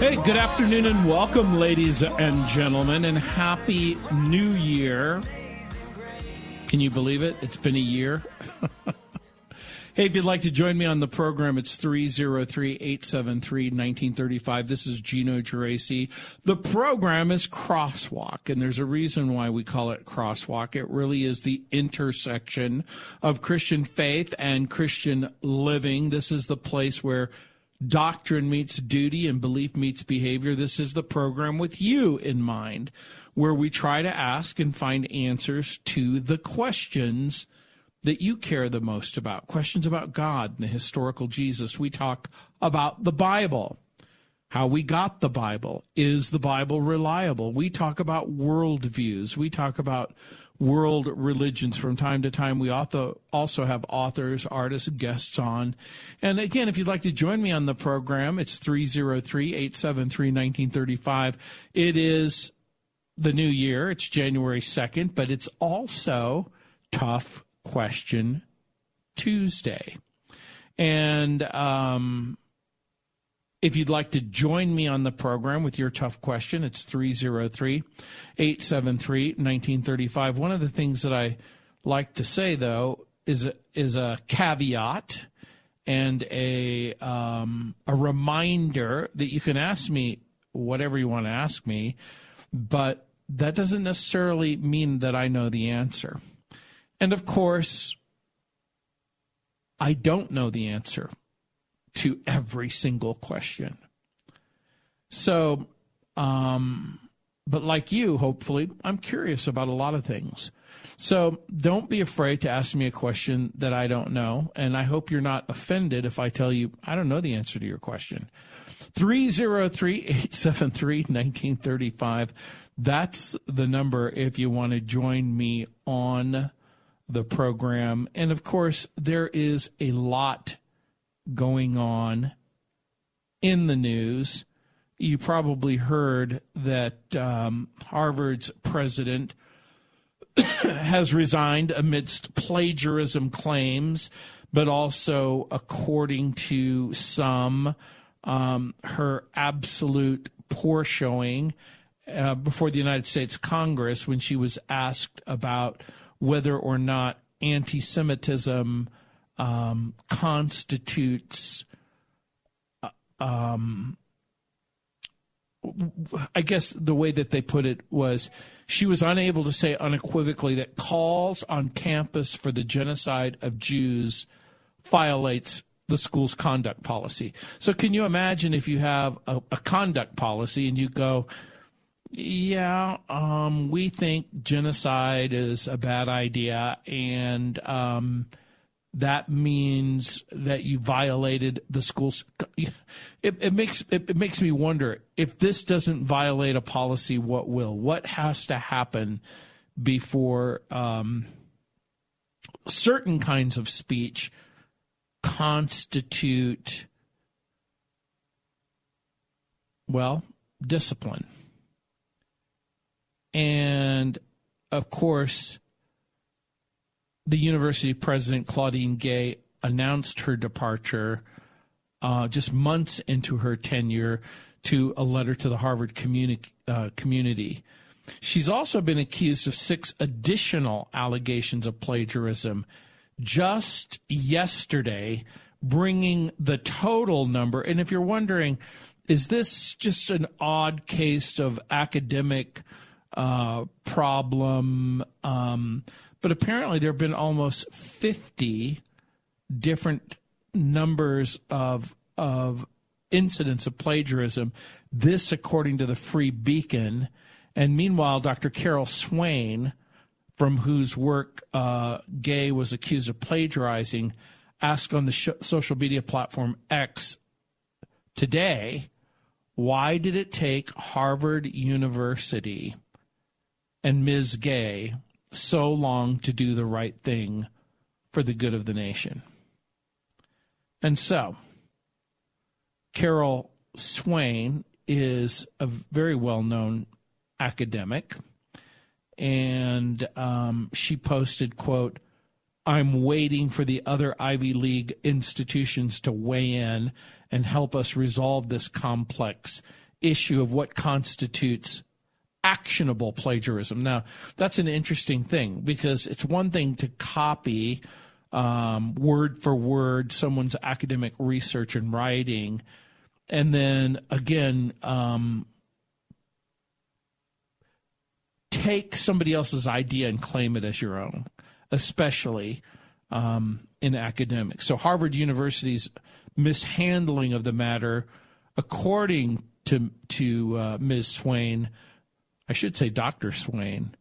Hey, good afternoon and welcome, ladies and gentlemen, and happy new year. Can you believe it? It's been a year. hey, if you'd like to join me on the program, it's 303 873 1935. This is Gino Geraci. The program is Crosswalk, and there's a reason why we call it Crosswalk. It really is the intersection of Christian faith and Christian living. This is the place where doctrine meets duty and belief meets behavior. This is the program with you in mind, where we try to ask and find answers to the questions that you care the most about questions about God and the historical Jesus. We talk about the Bible, how we got the Bible. Is the Bible reliable? We talk about worldviews. We talk about world religions from time to time. We also have authors, artists, guests on. And again, if you'd like to join me on the program, it's 303 873 1935. It is the new year, it's January 2nd, but it's also Tough Question Tuesday. And um, if you'd like to join me on the program with your tough question, it's 303 873 1935. One of the things that I like to say, though, is is a caveat and a, um, a reminder that you can ask me whatever you want to ask me, but that doesn't necessarily mean that I know the answer. And of course, I don't know the answer to every single question. So, um, but like you, hopefully, I'm curious about a lot of things. So don't be afraid to ask me a question that I don't know. And I hope you're not offended if I tell you I don't know the answer to your question. 303 873 1935. That's the number if you want to join me on the program. And of course, there is a lot going on in the news. You probably heard that um, Harvard's president has resigned amidst plagiarism claims, but also, according to some, um, her absolute poor showing uh, before the United States Congress when she was asked about whether or not anti Semitism um, constitutes, uh, um, I guess the way that they put it was she was unable to say unequivocally that calls on campus for the genocide of Jews violates the school's conduct policy. So, can you imagine if you have a, a conduct policy and you go, yeah, um, we think genocide is a bad idea, and um, that means that you violated the school's. It, it makes it, it, makes me wonder if this doesn't violate a policy, what will? What has to happen before um, certain kinds of speech constitute well discipline, and of course the university president, Claudine Gay, announced her departure uh, just months into her tenure to a letter to the Harvard communi- uh, community. She's also been accused of six additional allegations of plagiarism. Just yesterday, bringing the total number. And if you're wondering, is this just an odd case of academic uh, problem? Um, but apparently, there have been almost 50 different numbers of of incidents of plagiarism. This, according to the Free Beacon. And meanwhile, Dr. Carol Swain, from whose work uh, Gay was accused of plagiarizing, asked on the sh- social media platform X today Why did it take Harvard University and Ms. Gay so long to do the right thing for the good of the nation? And so, Carol Swain is a very well known academic, and um, she posted, quote, I'm waiting for the other Ivy League institutions to weigh in and help us resolve this complex issue of what constitutes actionable plagiarism. Now, that's an interesting thing because it's one thing to copy um, word for word someone's academic research and writing, and then again, um, take somebody else's idea and claim it as your own, especially um, in academics. So, Harvard University's mishandling of the matter, according to to uh, Ms. Swain, I should say Dr. Swain,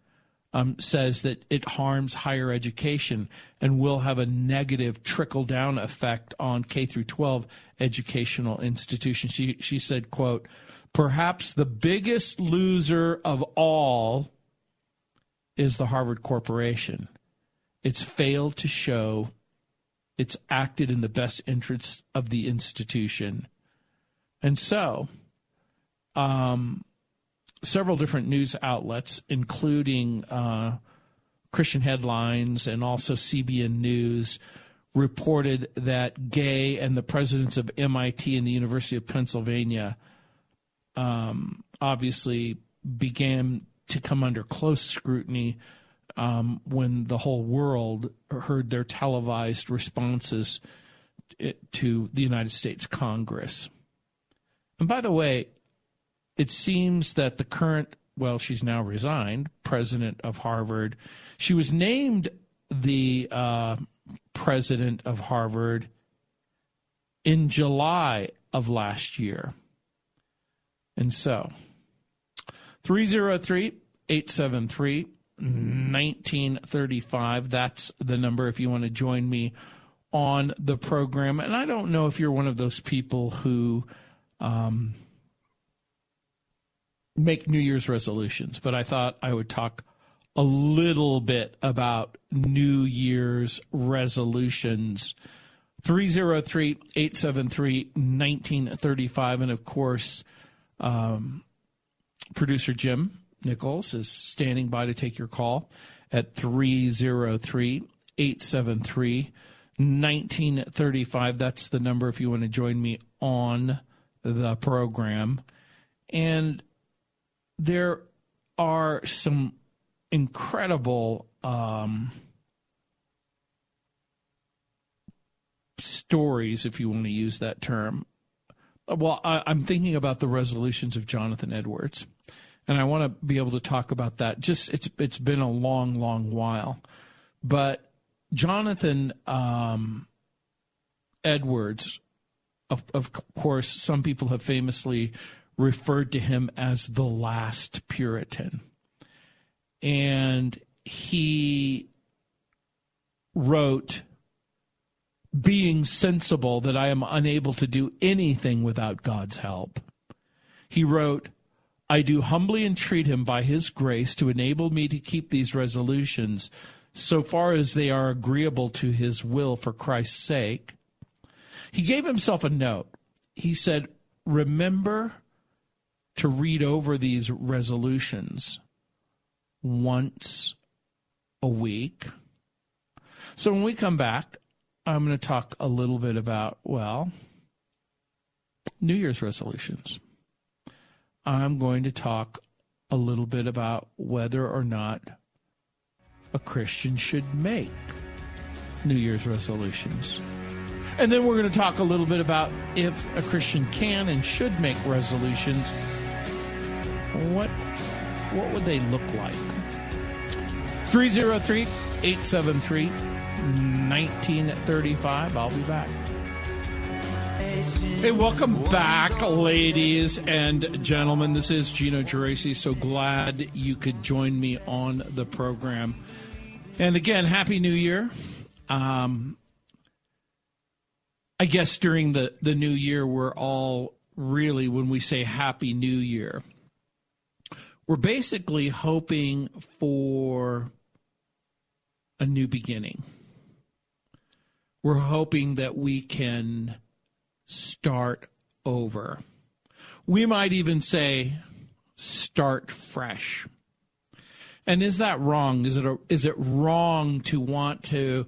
um, says that it harms higher education and will have a negative trickle down effect on K through 12 educational institutions. She she said, "quote Perhaps the biggest loser of all is the Harvard Corporation. It's failed to show it's acted in the best interests of the institution. And so, um, several different news outlets, including uh, Christian Headlines and also CBN News, reported that Gay and the presidents of MIT and the University of Pennsylvania um, obviously began to come under close scrutiny um, when the whole world heard their televised responses to the United States Congress. And by the way, it seems that the current, well, she's now resigned, president of Harvard, she was named the uh, president of Harvard in July of last year. And so, 303 873 1935. That's the number if you want to join me on the program. And I don't know if you're one of those people who um, make New Year's resolutions, but I thought I would talk a little bit about New Year's resolutions. 303 873 1935. And of course, um, producer Jim Nichols is standing by to take your call at 303 873 1935. That's the number if you want to join me on the program. And there are some incredible um, stories, if you want to use that term. Well, I, I'm thinking about the resolutions of Jonathan Edwards, and I want to be able to talk about that. Just it's it's been a long, long while, but Jonathan um, Edwards, of, of course, some people have famously referred to him as the last Puritan. And he wrote, Being sensible that I am unable to do anything without God's help. He wrote, I do humbly entreat him by his grace to enable me to keep these resolutions so far as they are agreeable to his will for Christ's sake. He gave himself a note. He said, Remember to read over these resolutions once a week. So when we come back, I'm going to talk a little bit about, well, New Year's resolutions. I'm going to talk a little bit about whether or not a Christian should make New Year's resolutions. And then we're going to talk a little bit about if a Christian can and should make resolutions what what would they look like? 303 873 1935. I'll be back. Hey, welcome back, ladies and gentlemen. This is Gino Geraci. So glad you could join me on the program. And again, Happy New Year. Um, I guess during the, the new year, we're all really, when we say Happy New Year. We're basically hoping for a new beginning. We're hoping that we can start over. We might even say start fresh. And is that wrong? Is it a, is it wrong to want to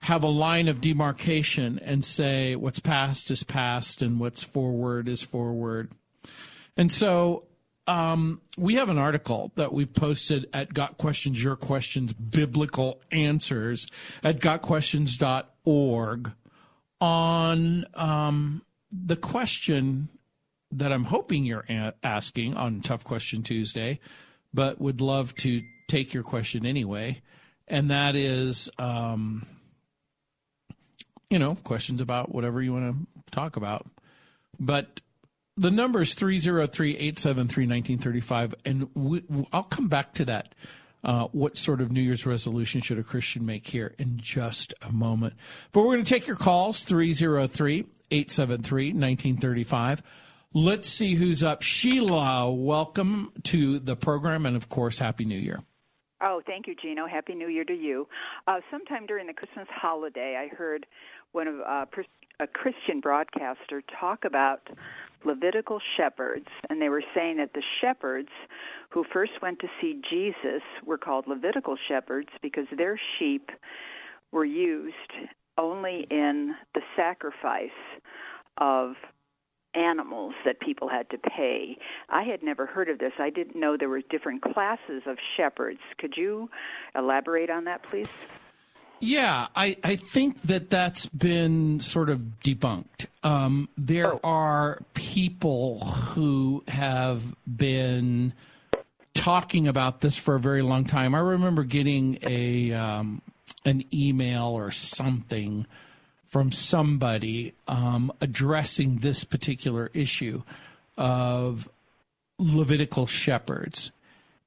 have a line of demarcation and say what's past is past and what's forward is forward? And so um, we have an article that we've posted at Got Questions Your Questions Biblical Answers at gotquestions.org on um, the question that I'm hoping you're asking on Tough Question Tuesday, but would love to take your question anyway. And that is, um, you know, questions about whatever you want to talk about. But the number is 303-873-1935 and we, i'll come back to that uh, what sort of new year's resolution should a christian make here in just a moment. But we're going to take your calls 303-873-1935 let's see who's up. Sheila welcome to the program and of course happy new year. Oh, thank you, Gino. Happy New Year to you. Uh, sometime during the Christmas holiday, I heard one of uh, a Christian broadcaster talk about Levitical shepherds, and they were saying that the shepherds who first went to see Jesus were called Levitical shepherds because their sheep were used only in the sacrifice of animals that people had to pay. I had never heard of this. I didn't know there were different classes of shepherds. Could you elaborate on that, please? Yeah, I, I think that that's been sort of debunked. Um, there oh. are people who have been talking about this for a very long time. I remember getting a um, an email or something from somebody um, addressing this particular issue of Levitical shepherds.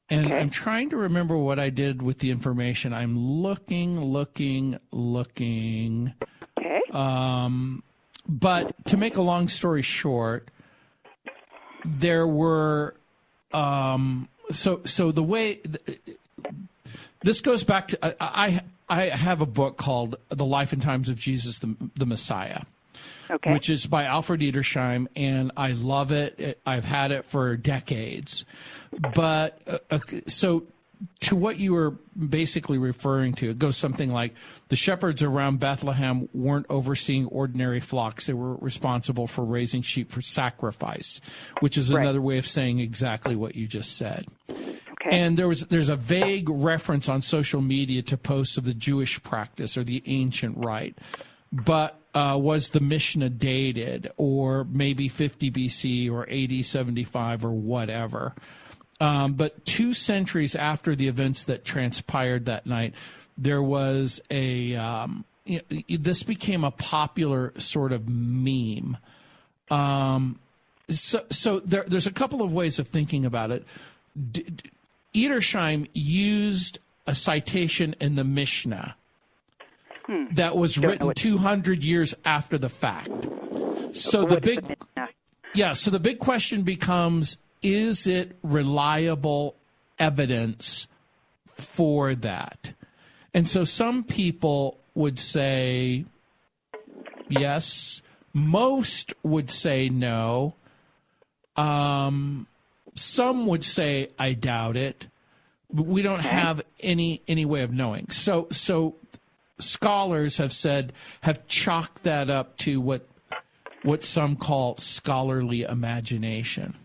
And okay. I'm trying to remember what I did with the information. I'm looking, looking, looking. Okay. Um, but to make a long story short, there were um, so so the way this goes back to I I have a book called The Life and Times of Jesus the, the Messiah. Okay. Which is by Alfred Edersheim, and I love it. I've had it for decades. But uh, uh, so to what you were basically referring to, it goes something like the shepherds around Bethlehem weren't overseeing ordinary flocks. They were responsible for raising sheep for sacrifice, which is right. another way of saying exactly what you just said. Okay. And there was there's a vague reference on social media to posts of the Jewish practice or the ancient rite. But uh, was the Mishnah dated or maybe 50 BC or AD 75 or whatever? Um, but two centuries after the events that transpired that night, there was a um, this became a popular sort of meme. Um, so, so there, there's a couple of ways of thinking about it. D- Edersheim used a citation in the Mishnah hmm. that was written 200 years after the fact. So the big, yeah. So the big question becomes: is it reliable evidence for that? And so some people would say yes, most would say no. Um, some would say I doubt it. But we don't have any any way of knowing. So so scholars have said have chalked that up to what what some call scholarly imagination.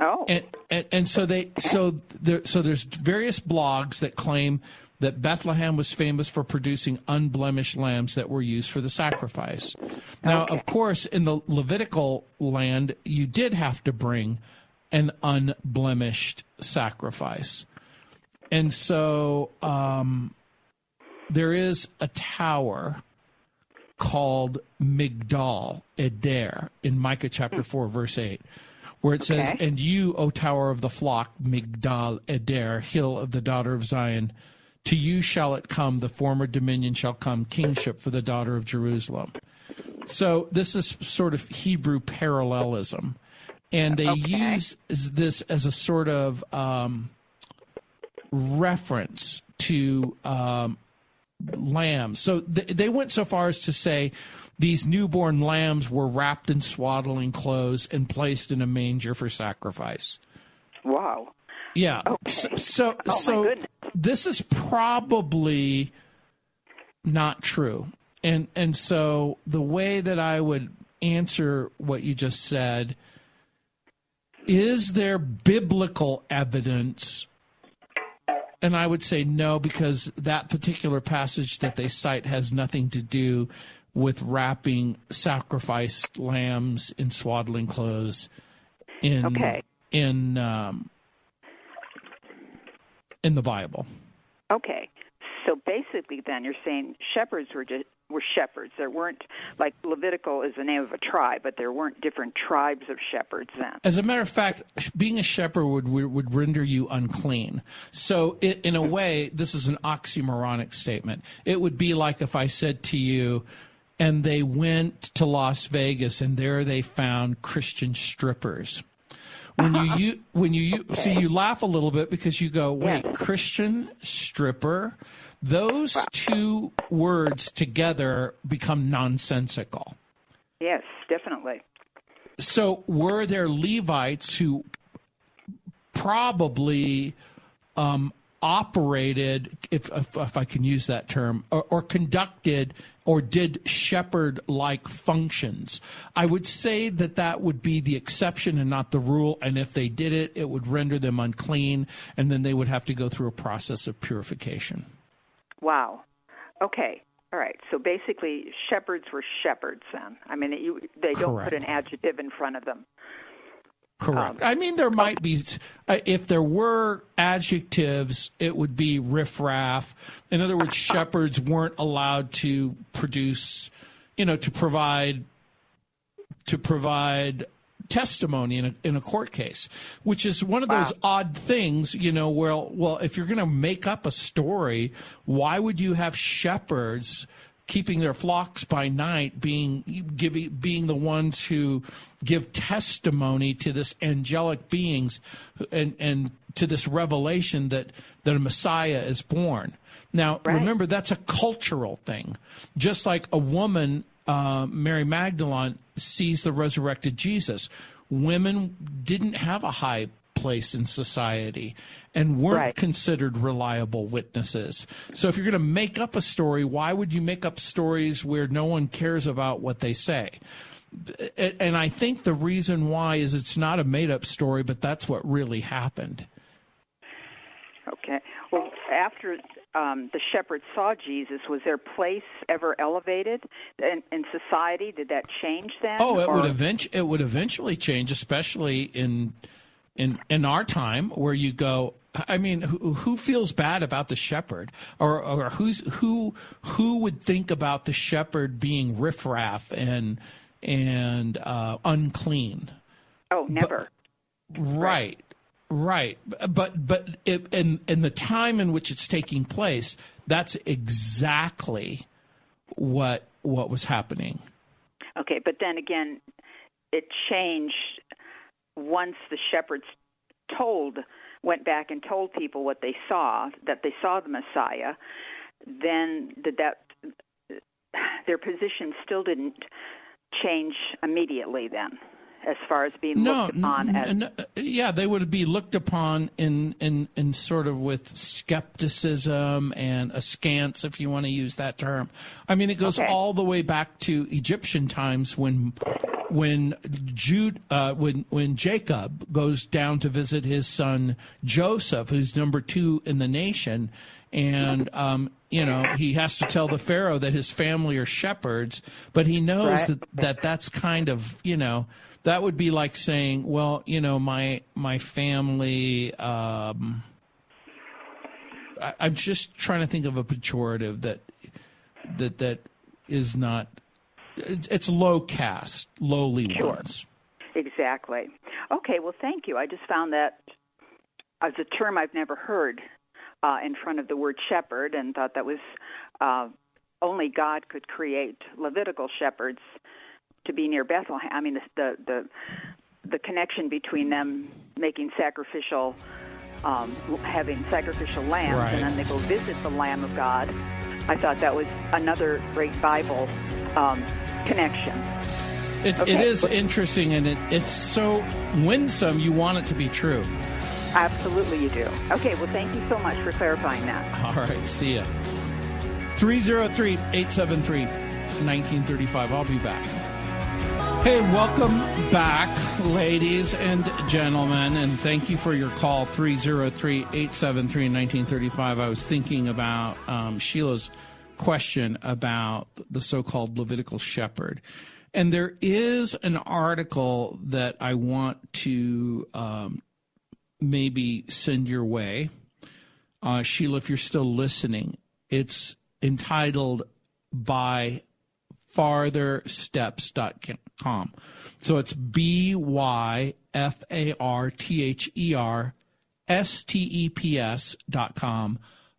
Oh. And, and, and so they so there so there's various blogs that claim that Bethlehem was famous for producing unblemished lambs that were used for the sacrifice. Now, okay. of course, in the Levitical land, you did have to bring an unblemished sacrifice. And so um, there is a tower called Migdal Eder in Micah chapter 4, verse 8 where it says. And you, O tower of the flock, Migdal Eder, hill of the daughter of Zion, to you shall it come, the former dominion shall come, kingship for the daughter of Jerusalem. So this is sort of Hebrew parallelism. and they Okay. use this as a sort of um, reference to um, lambs. So th- they went so far as to say these newborn lambs were wrapped in swaddling clothes and placed in a manger for sacrifice. Wow. Yeah. Okay. So oh, so, Oh, so this is probably not true. And and so the way that I would answer what you just said is there biblical evidence and I would say no because that particular passage that they cite has nothing to do with wrapping sacrificed lambs in swaddling clothes in Okay. in um, in the Bible. Okay. So basically, then you're saying shepherds were just were shepherds. There weren't like Levitical is the name of a tribe, but there weren't different tribes of shepherds then. As a matter of fact, being a shepherd would would render you unclean. So, it, in a way, this is an oxymoronic statement. It would be like if I said to you, "And they went to Las Vegas, and there they found Christian strippers." When you, you when you, you so you laugh a little bit because you go, "Wait, Yes. Christian stripper." Those two words together become nonsensical. Yes, definitely. So were there Levites who probably um, operated, if, if if I can use that term, or, or conducted or did shepherd-like functions? I would say that that would be the exception and not the rule. And if they did it, it would render them unclean, and then they would have to go through a process of purification. Wow. Okay. All right. So basically, shepherds were shepherds then. I mean, you, they don't Correct. put an adjective in front of them. Correct. I mean, there might be, uh, if there were adjectives, it would be riffraff. In other words, shepherds weren't allowed to produce, you know, to provide, to provide testimony in a, in a court case, which is one of those odd things, you know, well, well, if you're going to make up a story, why would you have shepherds keeping their flocks by night being giving being the ones who give testimony to this angelic beings and and to this revelation that that a Messiah is born. Now, Right. remember that's a cultural thing. Just like a woman uh, Mary Magdalene sees the resurrected Jesus. Women didn't have a high place in society and weren't Right. considered reliable witnesses. So if you're going to make up a story, why would you make up stories where no one cares about what they say? And I think the reason why is it's not a made up story, but that's what really happened. Okay. Well, after um, the shepherds saw Jesus, was their place ever elevated in, in society? Did that change then? Oh, it would Or- eventually it would eventually change, especially in in in our time where you go. I mean, who, who feels bad about the shepherd, or or who's who who would think about the shepherd being riffraff and and uh, unclean? Oh, never. Right, right. But but it, in in the time in which it's taking place, that's exactly what what was happening. Okay, but then again, it changed once the shepherds told went back and told people what they saw that they saw the Messiah. Then did that their position still didn't change immediately then, as far as being no, looked upon n- as n- yeah, they would be looked upon in, in in sort of with skepticism and askance, if you want to use that term. I mean, it goes Okay. all the way back to Egyptian times when when Jude uh, when when Jacob goes down to visit his son Joseph, who's number two in the nation, and um, you know he has to tell the Pharaoh that his family are shepherds, but he knows Right. that that that's kind of you know that would be like saying, well, you know, my my family. Um, I, I'm just trying to think of a pejorative that that that is not. It's low caste, lowly Sure. ones. Exactly. Okay, well, thank you. I just found that as a term I've never heard uh, in front of the word shepherd and thought that was uh, only God could create Levitical shepherds to be near Bethlehem. I mean, the, the, the the connection between them making sacrificial, um, having sacrificial lambs, Right. and then they go visit the Lamb of God. I thought that was another great Bible um, connection. It, it Okay. is interesting, and it, it's so winsome. You want it to be true. Absolutely, you do. Okay, well, thank you so much for clarifying that. All right, see ya. 303 873 1935. I'll be back. Hey, welcome back, ladies and gentlemen, and thank you for your call 303 873 1935. I was thinking about um, Sheila's question about the so called Levitical shepherd. And there is an article that I want to um, maybe send your way uh, Sheila, if you're still listening, it's entitled by farthersteps.com. So it's B Y F A R T H E R S T E P S dot com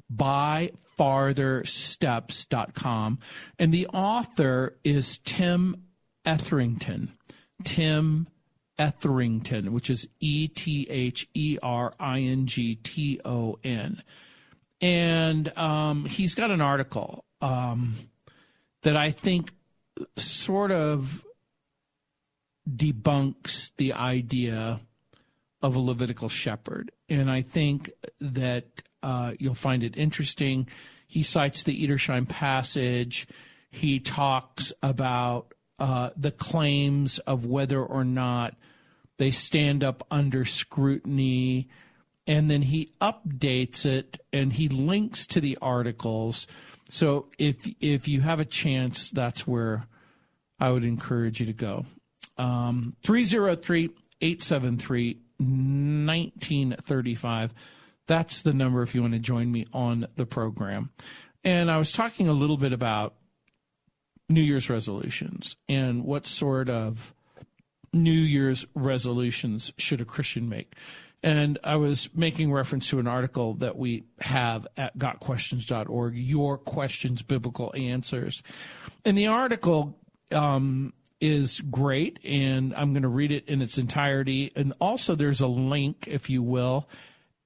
by farthersteps.com. And the author is Tim Etherington. Tim Etherington, which is E T H E R I N G T O N. And um, he's got an article um, that I think sort of debunks the idea of a Levitical shepherd. And I think that uh, you'll find it interesting. He cites the Edersheim passage. He talks about uh, the claims of whether or not they stand up under scrutiny. And then he updates it and he links to the articles. So if if you have a chance, that's where I would encourage you to go. Um, 303 873 1935. That's the number if you want to join me on the program. And I was talking a little bit about New Year's resolutions and what sort of New Year's resolutions should a Christian make. And I was making reference to an article that we have at gotquestions.org, Your Questions, Biblical Answers. And the article um, is great, and I'm going to read it in its entirety. And also, there's a link, if you will,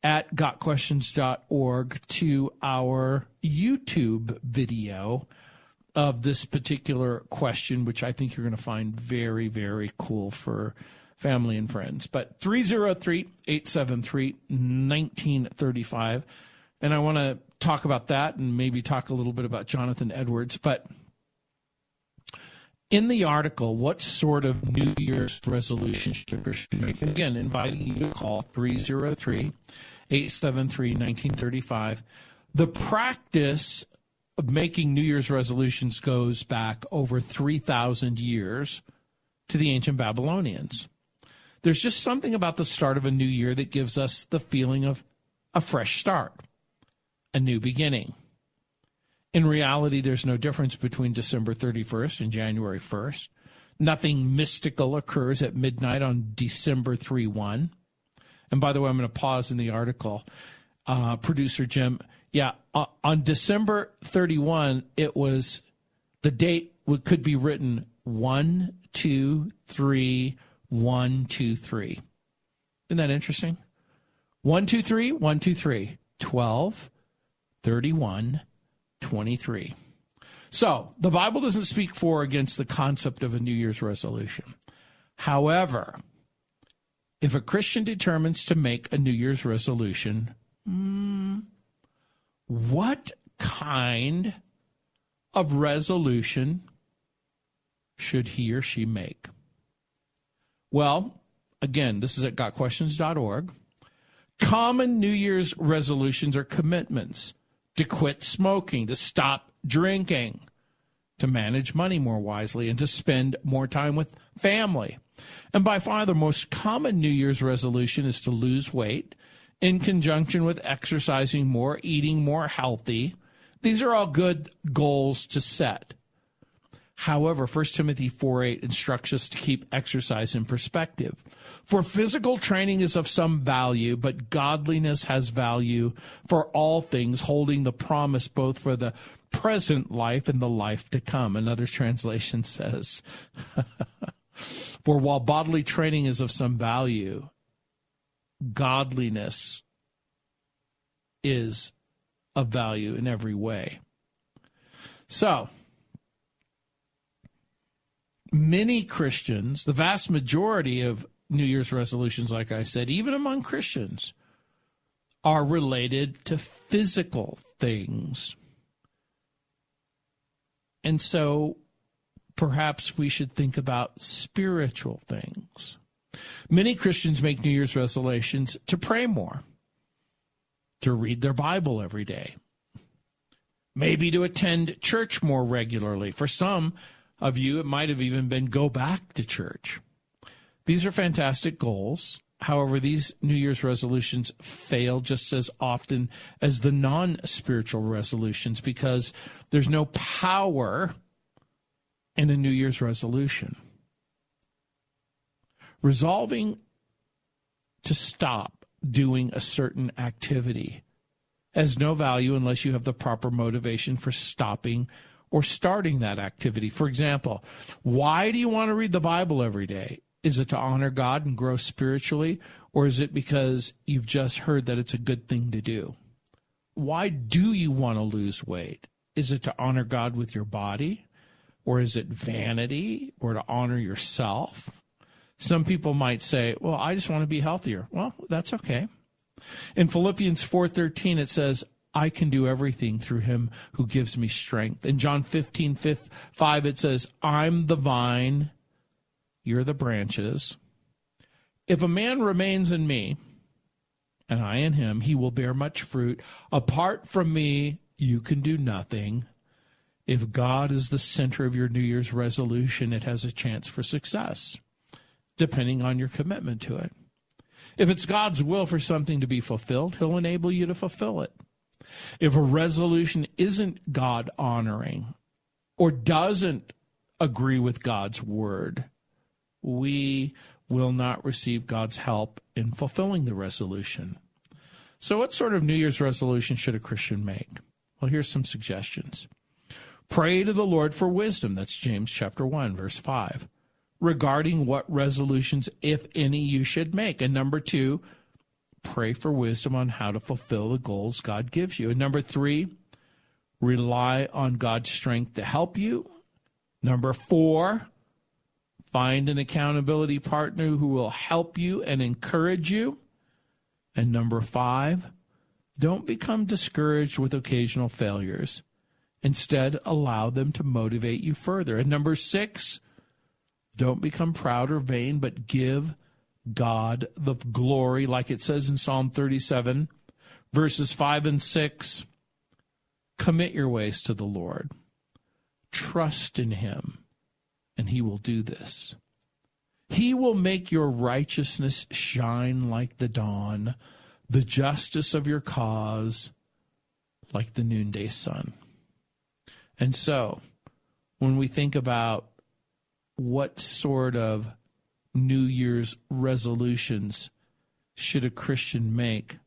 at gotquestions.org to our YouTube video of this particular question, which I think you're going to find very, very cool for family and friends. But 303 873 1935. And I want to talk about that and maybe talk a little bit about Jonathan Edwards. But in the article, what sort of New Year's resolution should Christian make? Again, inviting you to call 303 873 1935. The practice of making New Year's resolutions goes back over 3,000 years to the ancient Babylonians. There's just something about the start of a new year that gives us the feeling of a fresh start, a new beginning. In reality, there's no difference between December 31st and January 1st. Nothing mystical occurs at midnight on December 3 1. And by the way, I'm going to pause in the article. Uh, Producer Jim, yeah, uh, on December 31, it was the date would, could be written 1, 2, 3, 1, 2, 3. Isn't that interesting? 1, 2, 3, 1, 2, 3, 12, 31, 23. So the Bible doesn't speak for or against the concept of a New Year's resolution. However, if a Christian determines to make a New Year's resolution, hmm, what kind of resolution should he or she make? Well, again, this is at gotquestions.org. Common New Year's resolutions are commitments to quit smoking, to stop drinking, to manage money more wisely, and to spend more time with family. And by far, the most common New Year's resolution is to lose weight in conjunction with exercising more, eating more healthy. These are all good goals to set. However, 1 Timothy 4 8 instructs us to keep exercise in perspective. For physical training is of some value, but godliness has value for all things, holding the promise both for the present life and the life to come. Another translation says, For while bodily training is of some value, godliness is of value in every way. So, many Christians, the vast majority of New Year's resolutions, like I said, even among Christians, are related to physical things. And so perhaps we should think about spiritual things. Many Christians make New Year's resolutions to pray more, to read their Bible every day, maybe to attend church more regularly. For some of you, it might have even been go back to church. These are fantastic goals. However, these New Year's resolutions fail just as often as the non spiritual resolutions because there's no power in a New Year's resolution. Resolving to stop doing a certain activity has no value unless you have the proper motivation for stopping or starting that activity. For example, why do you want to read the Bible every day? Is it to honor God and grow spiritually, or is it because you've just heard that it's a good thing to do? Why do you want to lose weight? Is it to honor God with your body, or is it vanity, or to honor yourself? Some people might say, "Well, I just want to be healthier." Well, that's okay. In Philippians 4:13 it says, I can do everything through him who gives me strength. In John 15, 5, it says, I'm the vine, you're the branches. If a man remains in me, and I in him, he will bear much fruit. Apart from me, you can do nothing. If God is the center of your New Year's resolution, it has a chance for success, depending on your commitment to it. If it's God's will for something to be fulfilled, He'll enable you to fulfill it. If a resolution isn't God honoring or doesn't agree with God's word, we will not receive God's help in fulfilling the resolution. So, what sort of New Year's resolution should a Christian make? Well, here's some suggestions. Pray to the Lord for wisdom. That's James chapter 1, verse 5. Regarding what resolutions, if any, you should make. And number two, pray for wisdom on how to fulfill the goals God gives you. And number three, rely on God's strength to help you. Number four, find an accountability partner who will help you and encourage you. And number five, don't become discouraged with occasional failures. Instead, allow them to motivate you further. And number six, don't become proud or vain, but give God the glory, like it says in Psalm 37, verses 5 and 6. Commit your ways to the Lord, trust in Him, and He will do this. He will make your righteousness shine like the dawn, the justice of your cause like the noonday sun. And so, when we think about what sort of New Year's resolutions should a Christian make?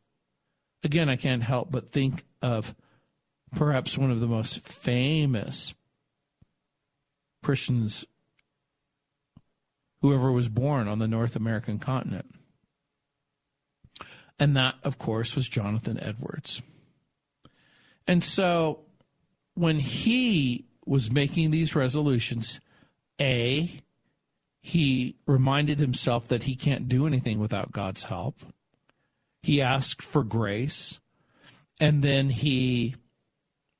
Again, I can't help but think of perhaps one of the most famous Christians whoever was born on the North American continent. And that, of course, was Jonathan Edwards. And so when he was making these resolutions, A, he reminded himself that he can't do anything without God's help. He asked for grace. And then he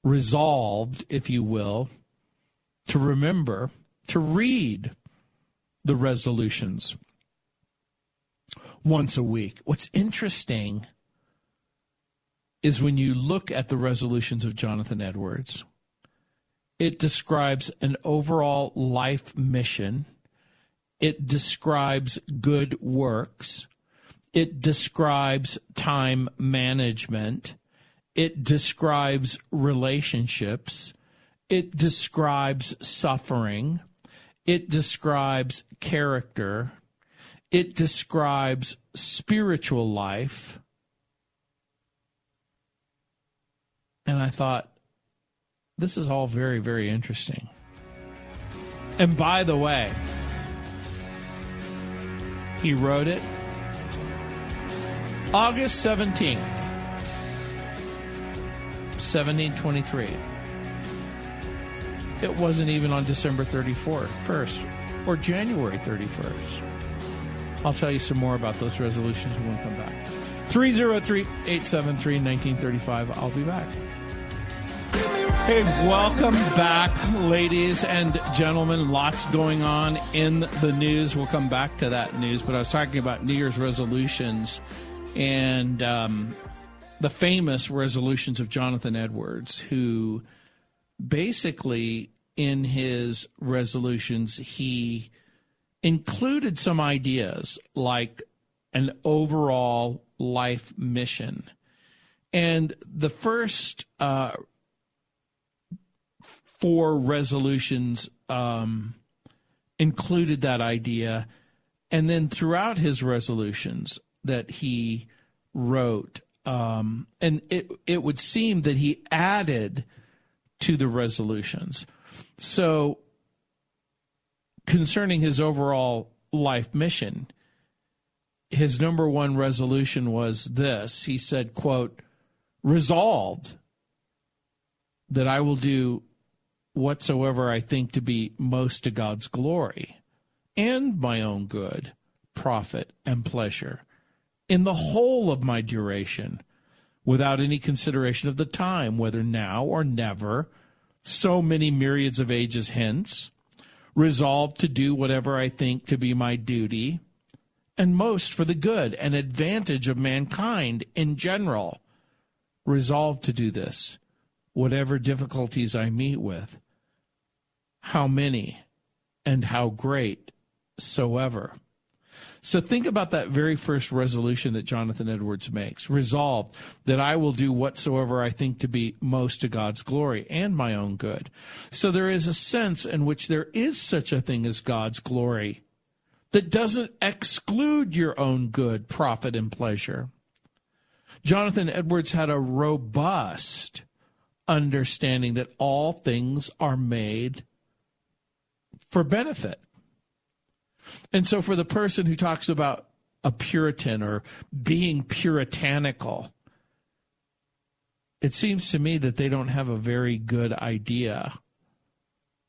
resolved, if you will, to remember to read the resolutions once a week. What's interesting is when you look at the resolutions of Jonathan Edwards, it describes an overall life mission it describes good works. It describes time management. It describes relationships. It describes suffering. It describes character. It describes spiritual life. And I thought, this is all very, very interesting. And by the way, He wrote it August 17th, 1723. It wasn't even on December 34st, first, or January 31st. I'll tell you some more about those resolutions when we come back. 303 873 1935. I'll be back. Hey, welcome back, ladies and gentlemen. Lots going on in the news. We'll come back to that news, but I was talking about New Year's resolutions and um, the famous resolutions of Jonathan Edwards, who basically, in his resolutions, he included some ideas like an overall life mission. And the first uh, four resolutions um, included that idea. And then throughout his resolutions that he wrote, um, and it, it would seem that he added to the resolutions. So, concerning his overall life mission, his number one resolution was this. He said, quote, resolved that I will do whatsoever I think to be most to God's glory and my own good, profit, and pleasure in the whole of my duration, without any consideration of the time, whether now or never, so many myriads of ages hence, resolved to do whatever I think to be my duty, and most for the good and advantage of mankind in general. Resolved to do this, whatever difficulties I meet with, how many and how great soever. So think about that very first resolution that Jonathan Edwards makes. Resolved that I will do whatsoever I think to be most to God's glory and my own good. So there is a sense in which there is such a thing as God's glory that doesn't exclude your own good, profit, and pleasure. Jonathan Edwards had a robust understanding that all things are made for benefit. And so, for the person who talks about a Puritan or being puritanical, it seems to me that they don't have a very good idea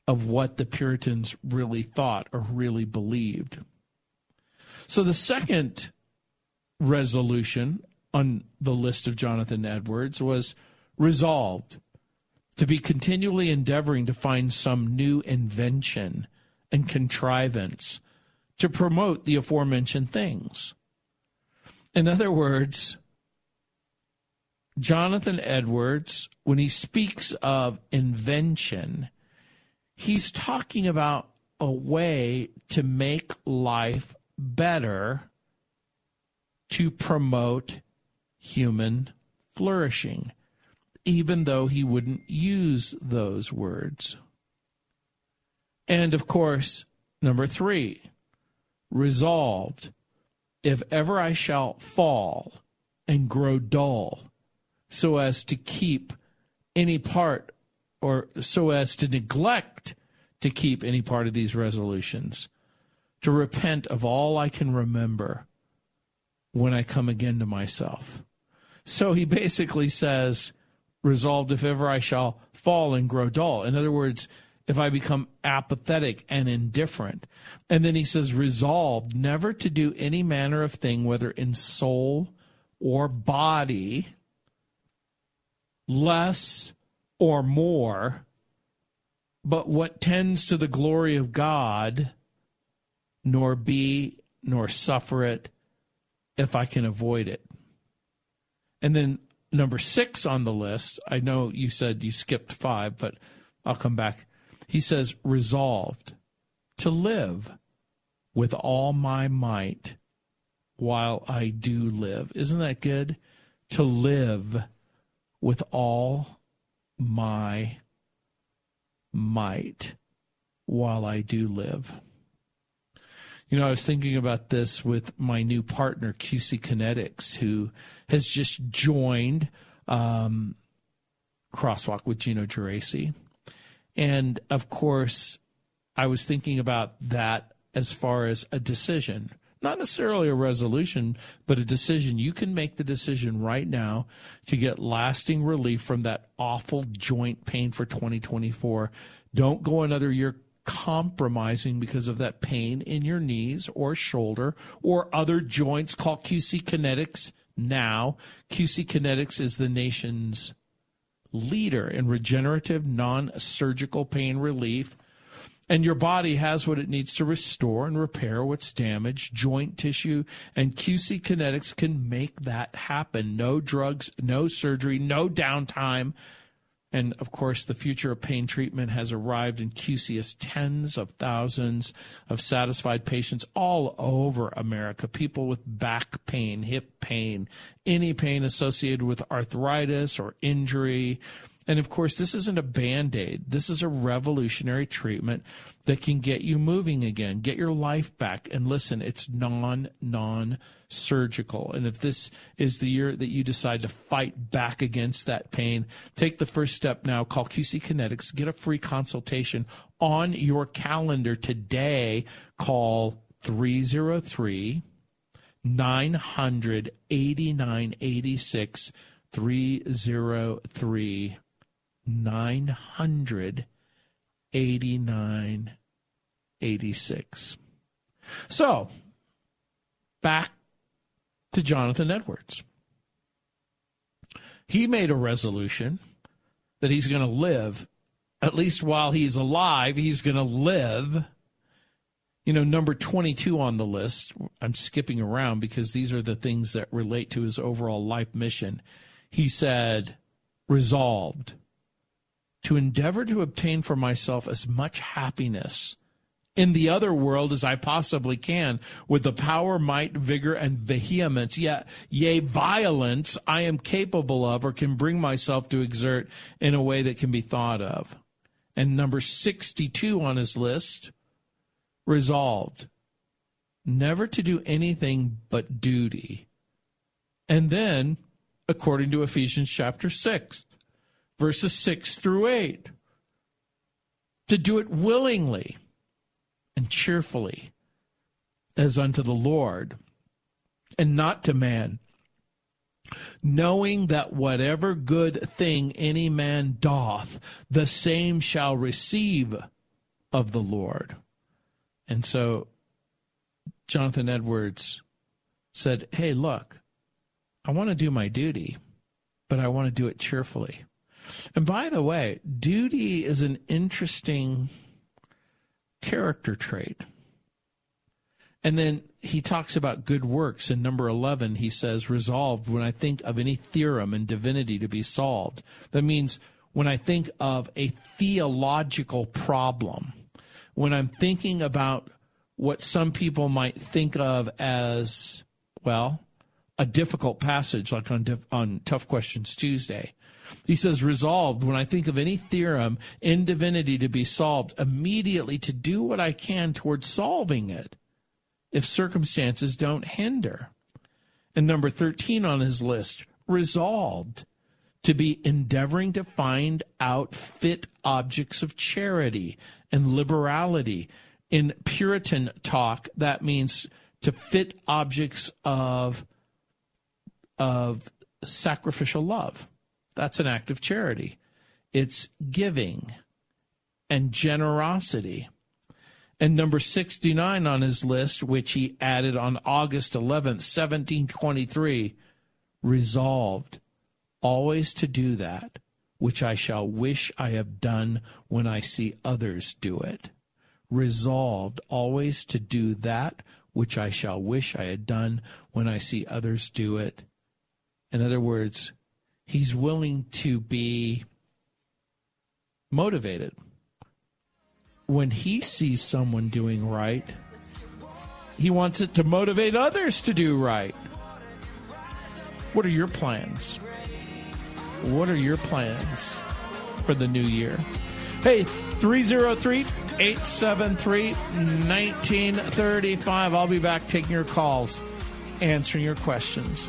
of what the Puritans really thought or really believed. So, the second resolution on the list of Jonathan Edwards was resolved to be continually endeavoring to find some new invention and contrivance to promote the aforementioned things. In other words, Jonathan Edwards, when he speaks of invention, he's talking about a way to make life better to promote human flourishing, even though he wouldn't use those words. And of course, number three, resolved, if ever I shall fall and grow dull, so as to keep any part or so as to neglect to keep any part of these resolutions, to repent of all I can remember when I come again to myself. So he basically says, resolved if ever I shall fall and grow dull. In other words, if I become apathetic and indifferent. And then he says, resolved never to do any manner of thing, whether in soul or body, less or more, but what tends to the glory of God, nor be nor suffer it if I can avoid it. And then number six on the list, I know you said you skipped five, but I'll come back he says, resolved to live with all my might while I do live. Isn't that good? To live with all my might while I do live. You know, I was thinking about this with my new partner, QC Kinetics, who has just joined um, Crosswalk with Gino Geraci. And of course, I was thinking about that as far as a decision, not necessarily a resolution, but a decision. You can make the decision right now to get lasting relief from that awful joint pain for 2024. Don't go another year compromising because of that pain in your knees or shoulder or other joints. Call QC Kinetics now. QC Kinetics is the nation's leader in regenerative non surgical pain relief and your body has what it needs to restore and repair what's damaged, joint tissue, and QC Kinetics can make that happen. No drugs, no surgery, no downtime. And of course, the future of pain treatment has arrived, in QC has tens of thousands of satisfied patients all over America. People with back pain, hip pain, any pain associated with arthritis or injury and of course, this isn't a band aid. This is a revolutionary treatment that can get you moving again, get your life back. And listen, it's non, non surgical. And if this is the year that you decide to fight back against that pain, take the first step now. Call QC Kinetics, get a free consultation on your calendar today. Call 303 989 86 303 989.86. So, back to Jonathan Edwards. He made a resolution that he's going to live, at least while he's alive, he's going to live. You know, number 22 on the list, I'm skipping around because these are the things that relate to his overall life mission. He said, resolved to endeavor to obtain for myself as much happiness in the other world as I possibly can with the power, might, vigor, and vehemence, yet, yea, violence I am capable of or can bring myself to exert in a way that can be thought of. And number 62 on his list, resolved never to do anything but duty. And then, according to Ephesians chapter 6, verses 6 through 8. To do it willingly and cheerfully as unto the Lord and not to man, knowing that whatever good thing any man doth, the same shall receive of the Lord. And so Jonathan Edwards said, Hey, look, I want to do my duty, but I want to do it cheerfully. And by the way, duty is an interesting character trait. And then he talks about good works. In number 11, he says, resolved when I think of any theorem in divinity to be solved. That means when I think of a theological problem, when I'm thinking about what some people might think of as, well, a difficult passage, like on, on Tough Questions Tuesday, he says, resolved when I think of any theorem in divinity to be solved, immediately to do what I can towards solving it if circumstances don't hinder. And number 13 on his list, resolved to be endeavoring to find out fit objects of charity and liberality. In Puritan talk, that means to fit objects of, of sacrificial love. That's an act of charity. It's giving and generosity. And number 69 on his list, which he added on August 11th, 1723, resolved always to do that which I shall wish I have done when I see others do it. Resolved always to do that which I shall wish I had done when I see others do it. In other words, he's willing to be motivated. When he sees someone doing right, he wants it to motivate others to do right. What are your plans? What are your plans for the new year? Hey, 303 873 1935. I'll be back taking your calls, answering your questions.